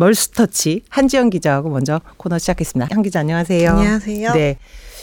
멀스터치 한지영 기자하고 먼저 코너 시작했습니다. 한 기자 안녕하세요. 안녕하세요. 네.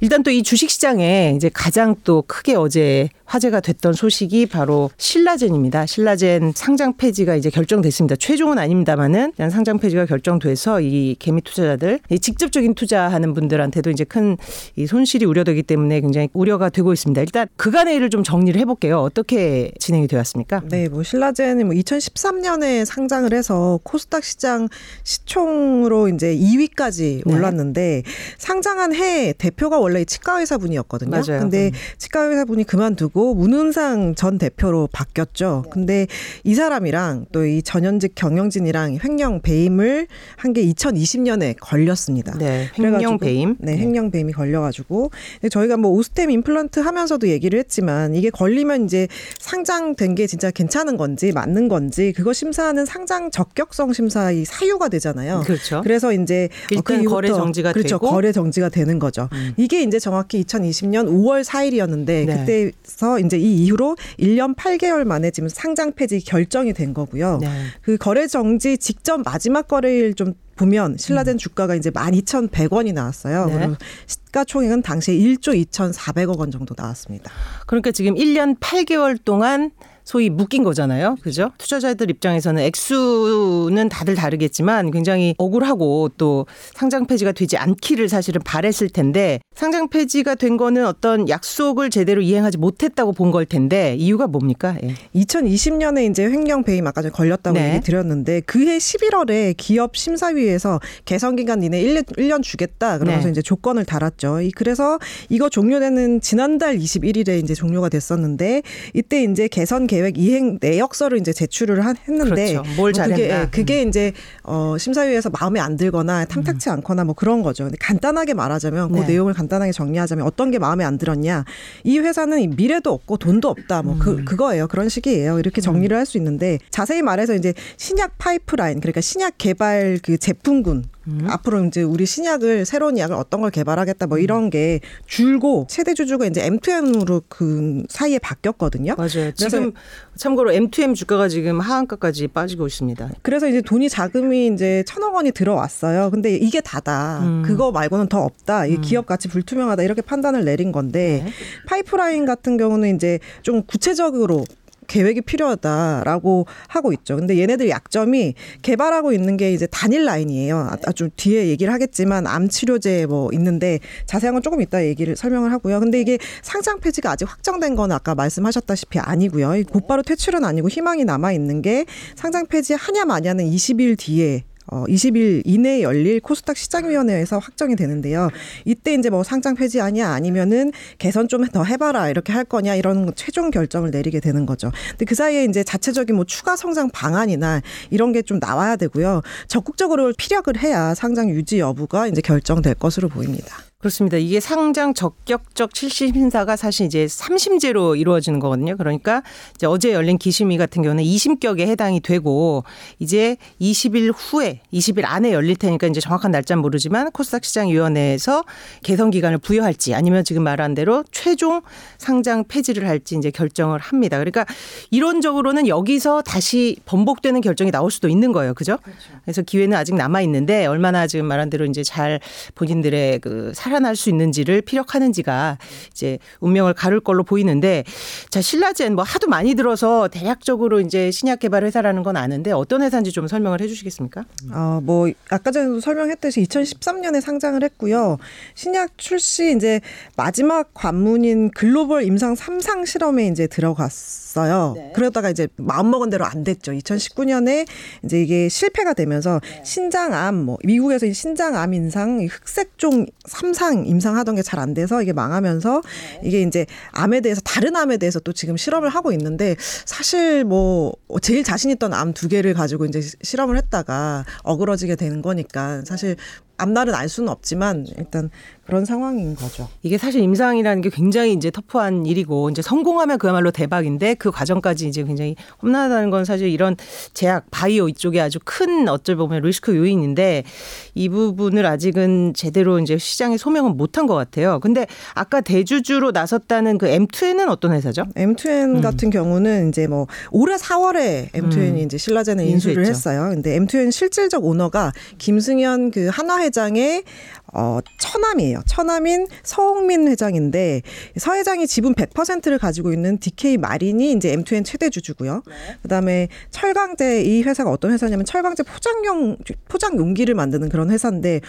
일단 또 이 주식시장에 이제 가장 또 크게 어제 화제가 됐던 소식이 바로 신라젠입니다. 신라젠 상장 폐지가 이제 결정됐습니다. 최종은 아닙니다만은 상장 폐지가 결정돼서 이 개미 투자자들 이 직접적인 투자하는 분들한테도 이제 큰 이 손실이 우려되기 때문에 굉장히 우려가 되고 있습니다. 일단 그간의 일을 좀 정리를 해볼게요. 어떻게 진행이 되었습니까? 네, 뭐 신라젠이 뭐 2013년에 상장을 해서 코스닥 시장 시총으로 이제 2위까지 네. 올랐는데 상장한 해 대표가 원래 치과 의사 분이었거든요. 맞아요. 근데 음. 치과 의사 분이 그만두고 문은상 전 대표로 바뀌었죠. 네. 근데 이 사람이랑 또 이 전현직 경영진이랑 횡령 배임을 한 게 2020년에 걸렸습니다. 네, 횡령 배임. 네, 네, 횡령 배임이 걸려가지고 저희가 뭐 오스템 임플란트 하면서도 얘기를 했지만 이게 걸리면 이제 상장된 게 진짜 괜찮은 건지 맞는 건지 그거 심사하는 상장 적격성 심사 이 사유가 되잖아요. 그렇죠. 그래서 이제 일단 그 거래 정지가 그렇죠. 되고 거래 정지가 되는 거죠. 음. 이게 이제 정확히 2020년 5월 4일이었는데 네. 그때서 이제 이 이후로 1년 8개월 만에 지금 상장 폐지 결정이 된 거고요. 네. 그 거래 정지 직전 마지막 거래일 좀 보면 신라젠 음. 주가가 이제 12,100원이 나왔어요. 네. 시가총액은 당시에 1조 2,400억 원 정도 나왔습니다. 그러니까 지금 1년 8개월 동안 소위 묶인 거잖아요. 그죠? 투자자들 입장에서는 액수는 다들 다르겠지만 굉장히 억울하고 또 상장 폐지가 되지 않기를 사실은 바랬을 텐데 상장 폐지가 된 거는 어떤 약속을 제대로 이행하지 못했다고 본 걸 텐데 이유가 뭡니까? 예. 2020년에 이제 횡령 배임 아까 전에 걸렸다고 네. 얘기 드렸는데 그해 11월에 기업 심사위에서 개선 기간 이내 1년, 1년 주겠다 그러면서 네. 이제 조건을 달았죠. 그래서 이거 종료되는 지난달 21일에 이제 종료가 됐었는데 이때 이제 개선 계획 이행 내역서를 이제 제출을 했는데 그렇죠. 뭘뭐 그게 예, 그게 음. 이제 어 심사위에서 마음에 안 들거나 탐탁치 음. 않거나 뭐 그런 거죠. 근데 간단하게 말하자면 그 네. 내용을 간단하게 정리하자면 어떤 게 마음에 안 들었냐. 이 회사는 미래도 없고 돈도 없다. 뭐그 음. 그거예요. 그런 식이에요. 이렇게 정리를 할 수 있는데 자세히 말해서 이제 신약 파이프라인 그러니까 신약 개발 그 제품군 음. 앞으로 이제 우리 신약을 새로운 약을 어떤 걸 개발하겠다 뭐 이런 음. 게 줄고 최대 주주가 이제 M2M으로 그 사이에 바뀌었거든요. 맞아요. 지금 참고로 M2M 주가가 지금 하한가까지 빠지고 있습니다. 그래서 이제 돈이 자금이 이제 천억 원이 들어왔어요. 근데 이게 다다. 음. 그거 말고는 더 없다. 이 음. 기업 가치 불투명하다 이렇게 판단을 내린 건데 네. 파이프라인 같은 경우는 이제 좀 구체적으로 계획이 필요하다라고 하고 있죠. 근데 얘네들 약점이 개발하고 있는 게 이제 단일 라인이에요. 아주 뒤에 얘기를 하겠지만 암 치료제 뭐 있는데 자세한 건 조금 이따 얘기를 설명을 하고요. 근데 이게 상장 폐지가 아직 확정된 건 아까 말씀하셨다시피 아니고요. 곧바로 퇴출은 아니고 희망이 남아 있는 게 상장 폐지 하냐 마냐는 20일 뒤에 어 20일 이내에 열릴 코스닥 시장위원회에서 확정이 되는데요. 이때 이제 뭐 상장 폐지하냐 아니면은 개선 좀 더 해봐라 이렇게 할 거냐 이런 최종 결정을 내리게 되는 거죠. 근데 그 사이에 이제 자체적인 뭐 추가 성장 방안이나 이런 게 좀 나와야 되고요. 적극적으로 피력을 해야 상장 유지 여부가 이제 결정될 것으로 보입니다. 그렇습니다. 이게 상장 적격적 7심 심사가 사실 이제 3심제로 이루어지는 거거든요. 그러니까 이제 어제 열린 기심위 같은 경우는 2심격에 해당이 되고 이제 20일 후에 20일 안에 열릴 테니까 이제 정확한 날짜는 모르지만 코스닥 시장 위원회에서 개선 기간을 부여할지 아니면 지금 말한 대로 최종 상장 폐지를 할지 이제 결정을 합니다. 그러니까 이론적으로는 여기서 다시 번복되는 결정이 나올 수도 있는 거예요. 그죠? 그렇죠. 그래서 기회는 아직 남아 있는데 얼마나 지금 말한 대로 이제 잘 본인들의 그 살아날 수 있는지를 피력하는지가 이제 운명을 가를 걸로 보이는데 자 신라젠 뭐 하도 많이 들어서 대략적으로 이제 신약 개발 회사라는 건 아는데 어떤 회사인지 좀 설명을 해주시겠습니까? 아뭐 아까 전에도 설명했듯이 2013년에 상장을 했고요. 신약 출시 이제 마지막 관문인 글로벌 임상 3상 실험에 이제 들어갔어요. 네. 그러다가 이제 마음먹은 대로 안 됐죠. 2019년에 이제 이게 실패가 되면서 네. 신장암 뭐 미국에서 신장암 인상 흑색종 3상 임상 임상하던 게 잘 안 돼서 이게 망하면서 네. 이게 이제 암에 대해서 다른 암에 대해서 또 지금 실험을 하고 있는데 사실 뭐 제일 자신 있던 암 두 개를 가지고 이제 실험을 했다가 어그러지게 되는 거니까 사실 앞날은 알 수는 없지만 일단 그런 상황인 거죠. 이게 사실 임상이라는 게 굉장히 이제 터프한 일이고 이제 성공하면 그야말로 대박인데 그 과정까지 이제 굉장히 험난하다는 건 사실 이런 제약 바이오 이쪽에 아주 큰 어쩔 보면 리스크 요인인데 이 부분을 아직은 제대로 이제 시장에 소명은 못한 것 같아요. 근데 아까 대주주로 나섰다는 그 M2N은 어떤 회사죠? M2N 음. 같은 경우는 이제 뭐 올해 4월에 M2N이 음. 이제 신라젠에 인수를 했어요. 근데 M2N 실질적 오너가 김승현 그 한화 회 장의 어, 처남이에요. 처남인 서홍민 회장인데 서 회장이 지분 100%를 가지고 있는 DK 마린이 이제 M2N 최대 주주고요. 네. 그다음에 철강제 이 회사가 어떤 회사냐면 철강제 포장용 포장 용기를 만드는 그런 회사인데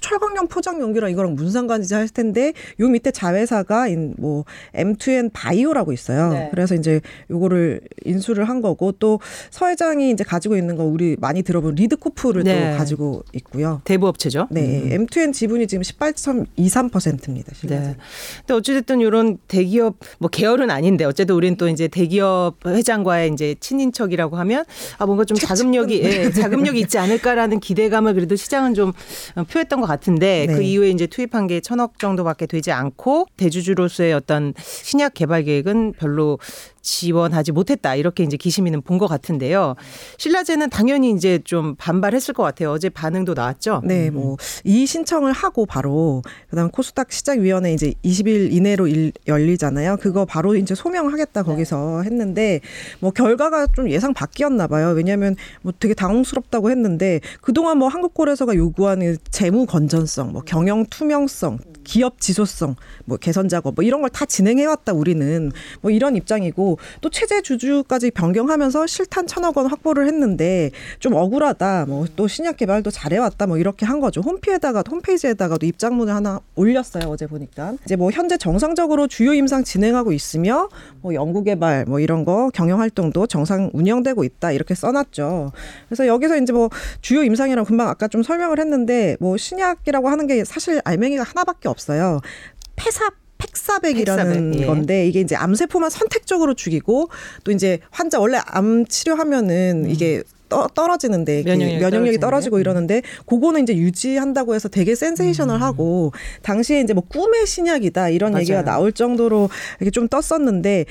철강용 포장 용기랑 이거랑 무슨 상관이지 할 텐데 요 밑에 자회사가 뭐 M2N 바이오라고 있어요. 네. 그래서 이제 요거를 인수를 한 거고 또 서 회장이 이제 가지고 있는 거 우리 많이 들어본 리드코프를 네. 또 가지고 있고요. 대부업체죠. 네. 음. M2N 지분 지분이 지금 18.23%입니다. 네. 근데 어찌됐든 이런 대기업 뭐 계열은 아닌데 어쨌든 우리는 또 이제 대기업 회장과의 이제 친인척이라고 하면 아 뭔가 좀 자금력이 예, 자금력이 있지 않을까라는 기대감을 그래도 시장은 좀 표했던 것 같은데 네. 그 이후에 이제 투입한 게 천억 정도밖에 되지 않고 대주주로서의 어떤 신약 개발 계획은 별로 지원하지 못했다 이렇게 이제 기시민은 본 것 같은데요. 신라제는 당연히 이제 좀 반발했을 것 같아요. 어제 반응도 나왔죠. 네, 뭐 이 신청을 하고 바로 그다음 코스닥 시장위원회 이제 20일 이내로 일, 열리잖아요. 그거 바로 이제 소명하겠다 거기서 했는데 뭐 결과가 좀 예상 밖이었나 봐요. 왜냐하면 뭐 되게 당혹스럽다고 했는데 그동안 뭐 한국거래소가 요구하는 재무 건전성, 뭐 경영 투명성, 기업 지소성, 뭐 개선 작업 뭐 이런 걸 다 진행해 왔다 우리는 뭐 이런 입장이고 또 체제 주주까지 변경하면서 실탄 천억 원 확보를 했는데 좀 억울하다. 뭐 또 신약 개발도 잘해 왔다. 뭐 이렇게 한 거죠. 홈피에다가 홈페이지에다가도 입장문을 하나 올렸어요. 어제 보니까. 이제 뭐 현재 정상적으로 주요 임상 진행하고 있으며 뭐 연구 개발 뭐 이런 거 경영 활동도 정상 운영되고 있다. 이렇게 써 놨죠. 그래서 여기서 이제 뭐 주요 임상이라고 금방 아까 좀 설명을 했는데 뭐 신약이라고 하는 게 사실 알맹이가 하나밖에 없 어요. 폐사 팩사백이라는 팩사백, 예. 건데 이게 이제 암세포만 선택적으로 죽이고 또 이제 환자 원래 암 치료하면은 음. 이게 떠, 떨어지는데 면역력이, 면역력이 떨어지고 음. 이러는데 그거는 이제 유지한다고 해서 되게 센세이셔널하고 음. 당시에 이제 뭐 꿈의 신약이다 이런 맞아요. 얘기가 나올 정도로 이게 좀 떴었는데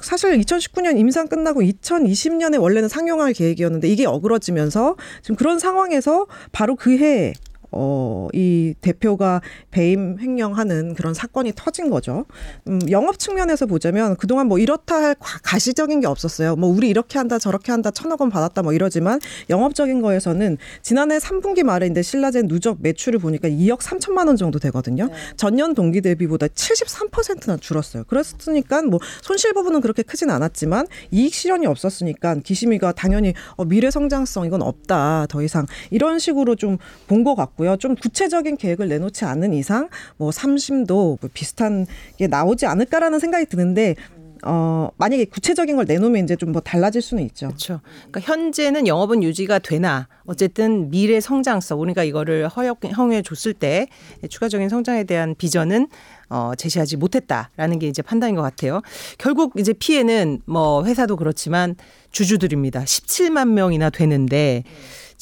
사실 2019년 임상 끝나고 2020년에 원래는 상용할 계획이었는데 이게 어그러지면서 지금 그런 상황에서 바로 그 해 어, 이 대표가 배임 횡령하는 그런 사건이 터진 거죠. 음, 영업 측면에서 보자면 그동안 뭐 이렇다 할 가시적인 게 없었어요. 뭐 우리 이렇게 한다 저렇게 한다 천억 원 받았다 뭐 이러지만 영업적인 거에서는 지난해 3분기 말에 인데 신라젠 누적 매출을 보니까 2억 3천만 원 정도 되거든요. 네. 전년 동기 대비보다 73%나 줄었어요. 그랬으니까 뭐 손실 부분은 그렇게 크진 않았지만 이익 실현이 없었으니까 기심이가 당연히 어, 미래 성장성 이건 없다 더 이상 이런 식으로 좀 본 것 같고 같고요. 좀 구체적인 계획을 내놓지 않는 이상 뭐 삼심도 뭐 비슷한 게 나오지 않을까라는 생각이 드는데 어, 만약에 구체적인 걸 내놓으면 이제 좀 뭐 달라질 수는 있죠. 그렇죠. 그러니까 현재는 영업은 유지가 되나 어쨌든 미래 성장성 우리가 이거를 허용, 허용해 줬을 때 추가적인 성장에 대한 비전은 어, 제시하지 못했다라는 게 이제 판단인 것 같아요. 결국 이제 피해는 뭐 회사도 그렇지만 주주들입니다. 17만 명이나 되는데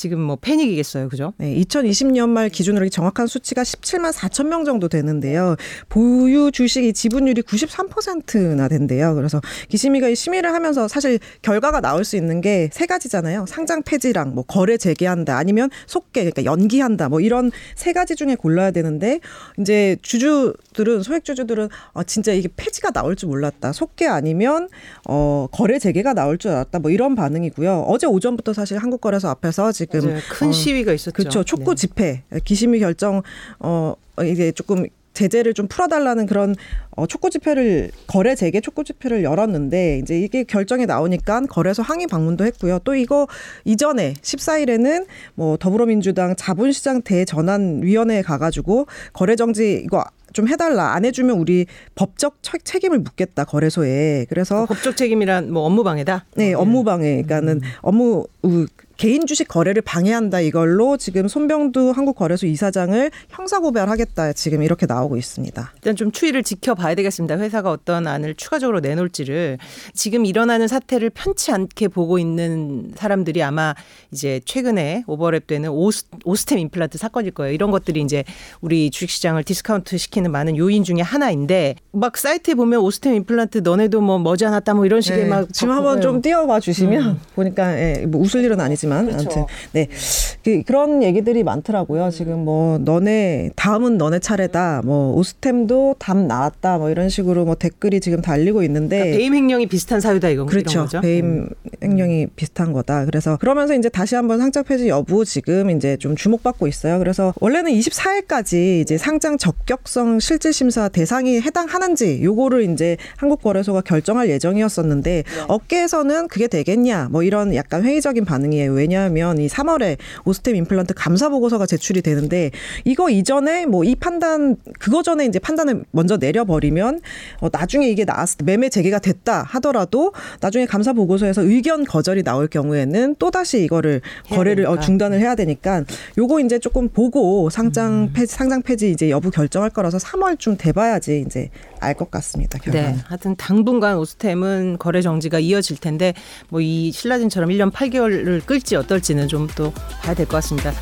지금 뭐 패닉이겠어요. 그죠? 네, 2020년 말 기준으로 정확한 수치가 17만 4천 명 정도 되는데요. 보유 주식이 지분율이 93%나 된대요. 그래서 기심이가 심의를 하면서 사실 결과가 나올 수 있는 게 세 가지잖아요. 상장 폐지랑 뭐 거래 재개한다 아니면 속개 그러니까 연기한다 뭐 이런 세 가지 중에 골라야 되는데 이제 주주들은 소액 주주들은 아 진짜 이게 폐지가 나올 줄 몰랐다. 속개 아니면 어 거래 재개가 나올 줄 알았다. 뭐 이런 반응이고요. 어제 오전부터 사실 한국거래소 앞에서 지금 지금 맞아요. 큰 어, 시위가 있었죠. 그렇죠. 촉구 네. 집회, 기심위 결정 어 이게 조금 제재를 좀 풀어달라는 그런 어, 촉구 집회를 거래 재개 촉구 집회를 열었는데 이제 이게 결정이 나오니까 거래소 항의 방문도 했고요. 또 이거 이전에 14일에는 뭐 더불어민주당 자본시장 대전환 위원회에 가가지고 거래 정지 이거 좀 해달라 안 해주면 우리 법적 책임을 묻겠다 거래소에 그래서 법적 책임이란 뭐 업무 방해다. 네, 업무 방해. 그러니까는 음. 업무 개인 주식 거래를 방해한다 이걸로 지금 손병두 한국거래소 이사장을 형사 고발하겠다 지금 이렇게 나오고 있습니다. 일단 좀 추이를 지켜봐야 되겠습니다. 회사가 어떤 안을 추가적으로 내놓을지를 지금 일어나는 사태를 편치 않게 보고 있는 사람들이 아마 이제 최근에 오버랩되는 오스, 오스템 임플란트 사건일 거예요. 이런 것들이 이제 우리 주식시장을 디스카운트 시키는 많은 요인 중에 하나인데 막 사이트에 보면 오스템 임플란트 너네도 뭐 머지않았다 뭐 이런 식의 네, 막 지금 한번 좀 띄워봐 주시면 음. 보니까 예, 뭐 웃을 일은 아니지만 그렇죠. 아무튼 네 그, 그런 얘기들이 많더라고요. 지금 뭐 너네 다음은 너네 차례다. 뭐 오스템도 답 나왔다. 뭐 이런 식으로 뭐 댓글이 지금 달리고 있는데 그러니까 배임 횡령이 비슷한 사유다 이건 그렇죠. 거죠. 배임 음. 횡령이 비슷한 거다. 그래서 그러면서 이제 다시 한번 상장 폐지 여부 지금 이제 좀 주목받고 있어요. 그래서 원래는 24일까지 이제 상장 적격성 실질 심사 대상이 해당하는 지 요거를 이제 한국거래소가 결정할 예정이었었는데 네. 업계에서는 그게 되겠냐 뭐 이런 약간 회의적인 반응이에요. 왜냐하면 이 3월에 오스템 임플란트 감사 보고서가 제출이 되는데 이거 이전에 뭐 이 판단 그거 전에 이제 판단을 먼저 내려버리면 어, 나중에 이게 나왔을 때 매매 재개가 됐다 하더라도 나중에 감사 보고서에서 의견 거절이 나올 경우에는 또 다시 이거를 거래를 어, 되니까. 중단을 해야 되니까 요거 이제 조금 보고 상장 음. 폐지 상장 폐지 이제 여부 결정할 거라서 3월쯤 돼봐야지 이제 알 것 같습니다. 결과는. 네. 하여튼 당분간 오스템은 거래 정지가 이어질 텐데 뭐 이 신라진처럼 1년 8개월을 끌지 어떨지는 좀 또 봐야 될 것 같습니다.